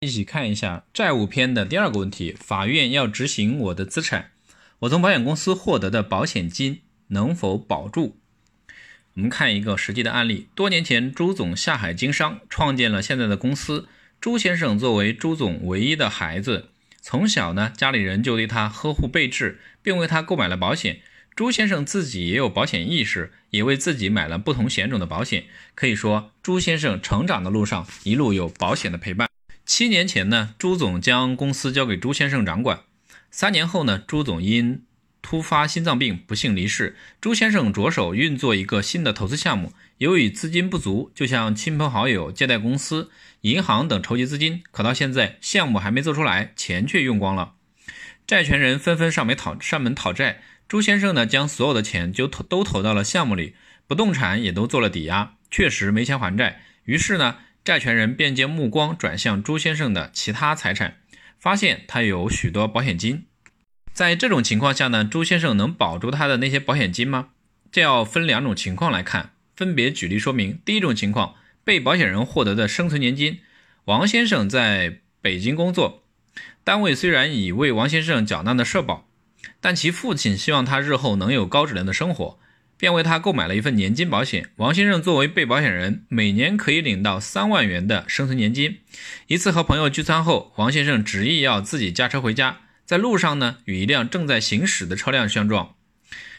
一起看一下债务篇的第二个问题：法院要执行我的资产，我从保险公司获得的保险金能否保住？我们看一个实际的案例：多年前，朱总下海经商，创建了现在的公司。朱先生作为朱总唯一的孩子，从小呢，家里人就对他呵护备至，并为他购买了保险。朱先生自己也有保险意识，也为自己买了不同险种的保险。可以说，朱先生成长的路上一路有保险的陪伴。七年前呢，朱总将公司交给朱先生掌管。三年后呢，朱总因突发心脏病不幸离世。朱先生着手运作一个新的投资项目，由于资金不足，就向亲朋好友、借贷公司、银行等筹集资金。可到现在，项目还没做出来，钱却用光了，债权人纷纷上门讨上门讨债。朱先生呢，将所有的钱就投都投到了项目里，不动产也都做了抵押，确实没钱还债。于是呢，债权人便将目光转向朱先生的其他财产，发现他有许多保险金。在这种情况下呢，朱先生能保住他的那些保险金吗？这要分两种情况来看，分别举例说明。第一种情况，被保险人获得的生存年金。王先生在北京工作，单位虽然已为王先生缴纳了社保。但其父亲希望他日后能有高质量的生活，便为他购买了一份年金保险。王先生作为被保险人，每年可以领到三万元的生存年金。一次和朋友聚餐后，王先生执意要自己驾车回家，在路上呢，与一辆正在行驶的车辆相撞，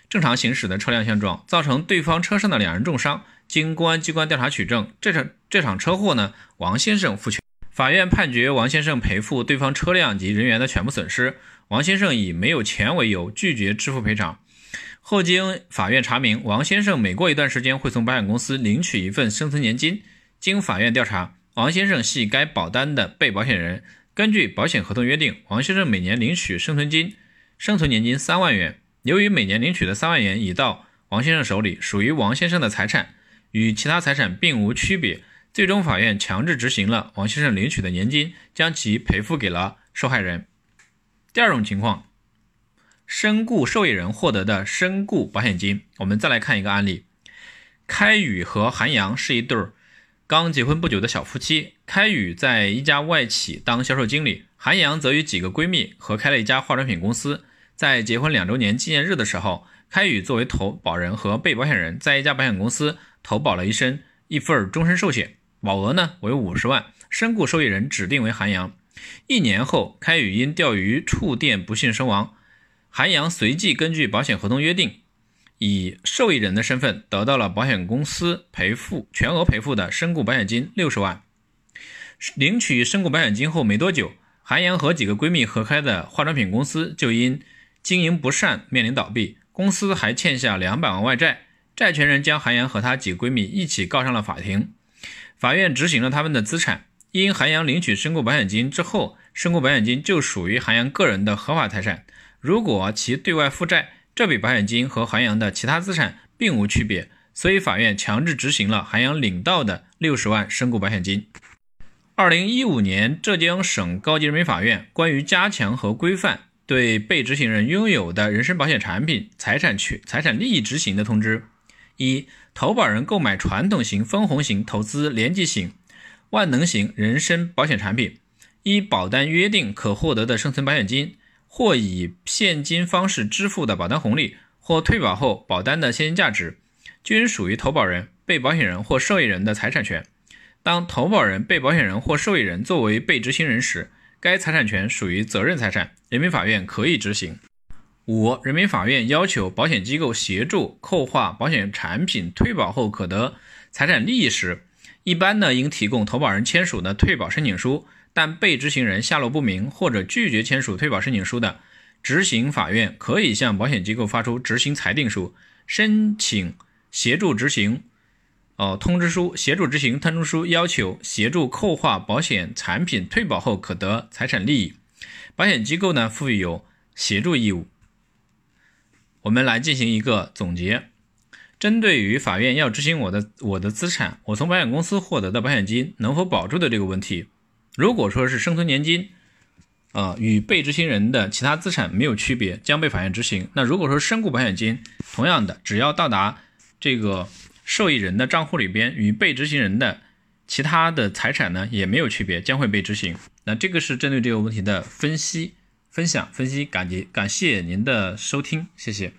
正常行驶的车辆相撞，造成对方车上的两人重伤。经公安机关调查取证，这场这场车祸呢，王先生负全。法院判决王先生赔付对方车辆及人员的全部损失。王先生以没有钱为由拒绝支付赔偿。后经法院查明，王先生每过一段时间会从保险公司领取一份生存年金。经法院调查，王先生系该保单的被保险人。根据保险合同约定，王先生每年领取生存金、生存年金三万元。由于每年领取的三万元已到王先生手里，属于王先生的财产，与其他财产并无区别。最终，法院强制执行了王先生领取的年金，将其赔付给了受害人。第二种情况，身故受益人获得的身故保险金。我们再来看一个案例：开宇和韩阳是一对刚结婚不久的小夫妻。开宇在一家外企当销售经理，韩阳则与几个闺蜜合开了一家化妆品公司。在结婚两周年纪念日的时候，开宇作为投保人和被保险人，在一家保险公司投保了一身一份终身寿险。保额呢为五十万，身故受益人指定为韩阳。一年后，开宇因钓鱼触电不幸身亡，韩阳随即根据保险合同约定，以受益人的身份得到了保险公司赔付全额赔付的身故保险金六十万。领取身故保险金后没多久，韩阳和几个闺蜜合开的化妆品公司就因经营不善面临倒闭，公司还欠下两百万外债，债权人将韩阳和她几个闺蜜一起告上了法庭。法院执行了他们的资产，因韩阳领取身故保险金之后，身故保险金就属于韩阳个人的合法财产。如果其对外负债，这笔保险金和韩阳的其他资产并无区别，所以法院强制执行了韩阳领到的六十万身故保险金。二零一五年，浙江省高级人民法院关于加强和规范对被执行人拥有的人身保险产品财产权财产利益执行的通知。一、投保人购买传统型、分红型、投资联济型、万能型人身保险产品，依保单约定可获得的生存保险金，或以现金方式支付的保单红利，或退保后保单的现金价值，均属于投保人、被保险人或受益人的财产权。当投保人、被保险人或受益人作为被执行人时，该财产权属于责任财产，人民法院可以执行。五、人民法院要求保险机构协助扣划保险产品退保后可得财产利益时，一般呢应提供投保人签署的退保申请书，但被执行人下落不明或者拒绝签署退保申请书的，执行法院可以向保险机构发出执行裁定书，申请协助执行哦通知书，协助执行通知书要求协助扣划保险产品退保后可得财产利益，保险机构呢负有协助义务。我们来进行一个总结，针对于法院要执行我的我的资产，我从保险公司获得的保险金能否保住的这个问题，如果说是生存年金，呃，与被执行人的其他资产没有区别，将被法院执行。那如果说身故保险金，同样的，只要到达这个受益人的账户里边，与被执行人的其他的财产呢也没有区别，将会被执行。那这个是针对这个问题的分析、分享、分析，感谢感谢您的收听，谢谢。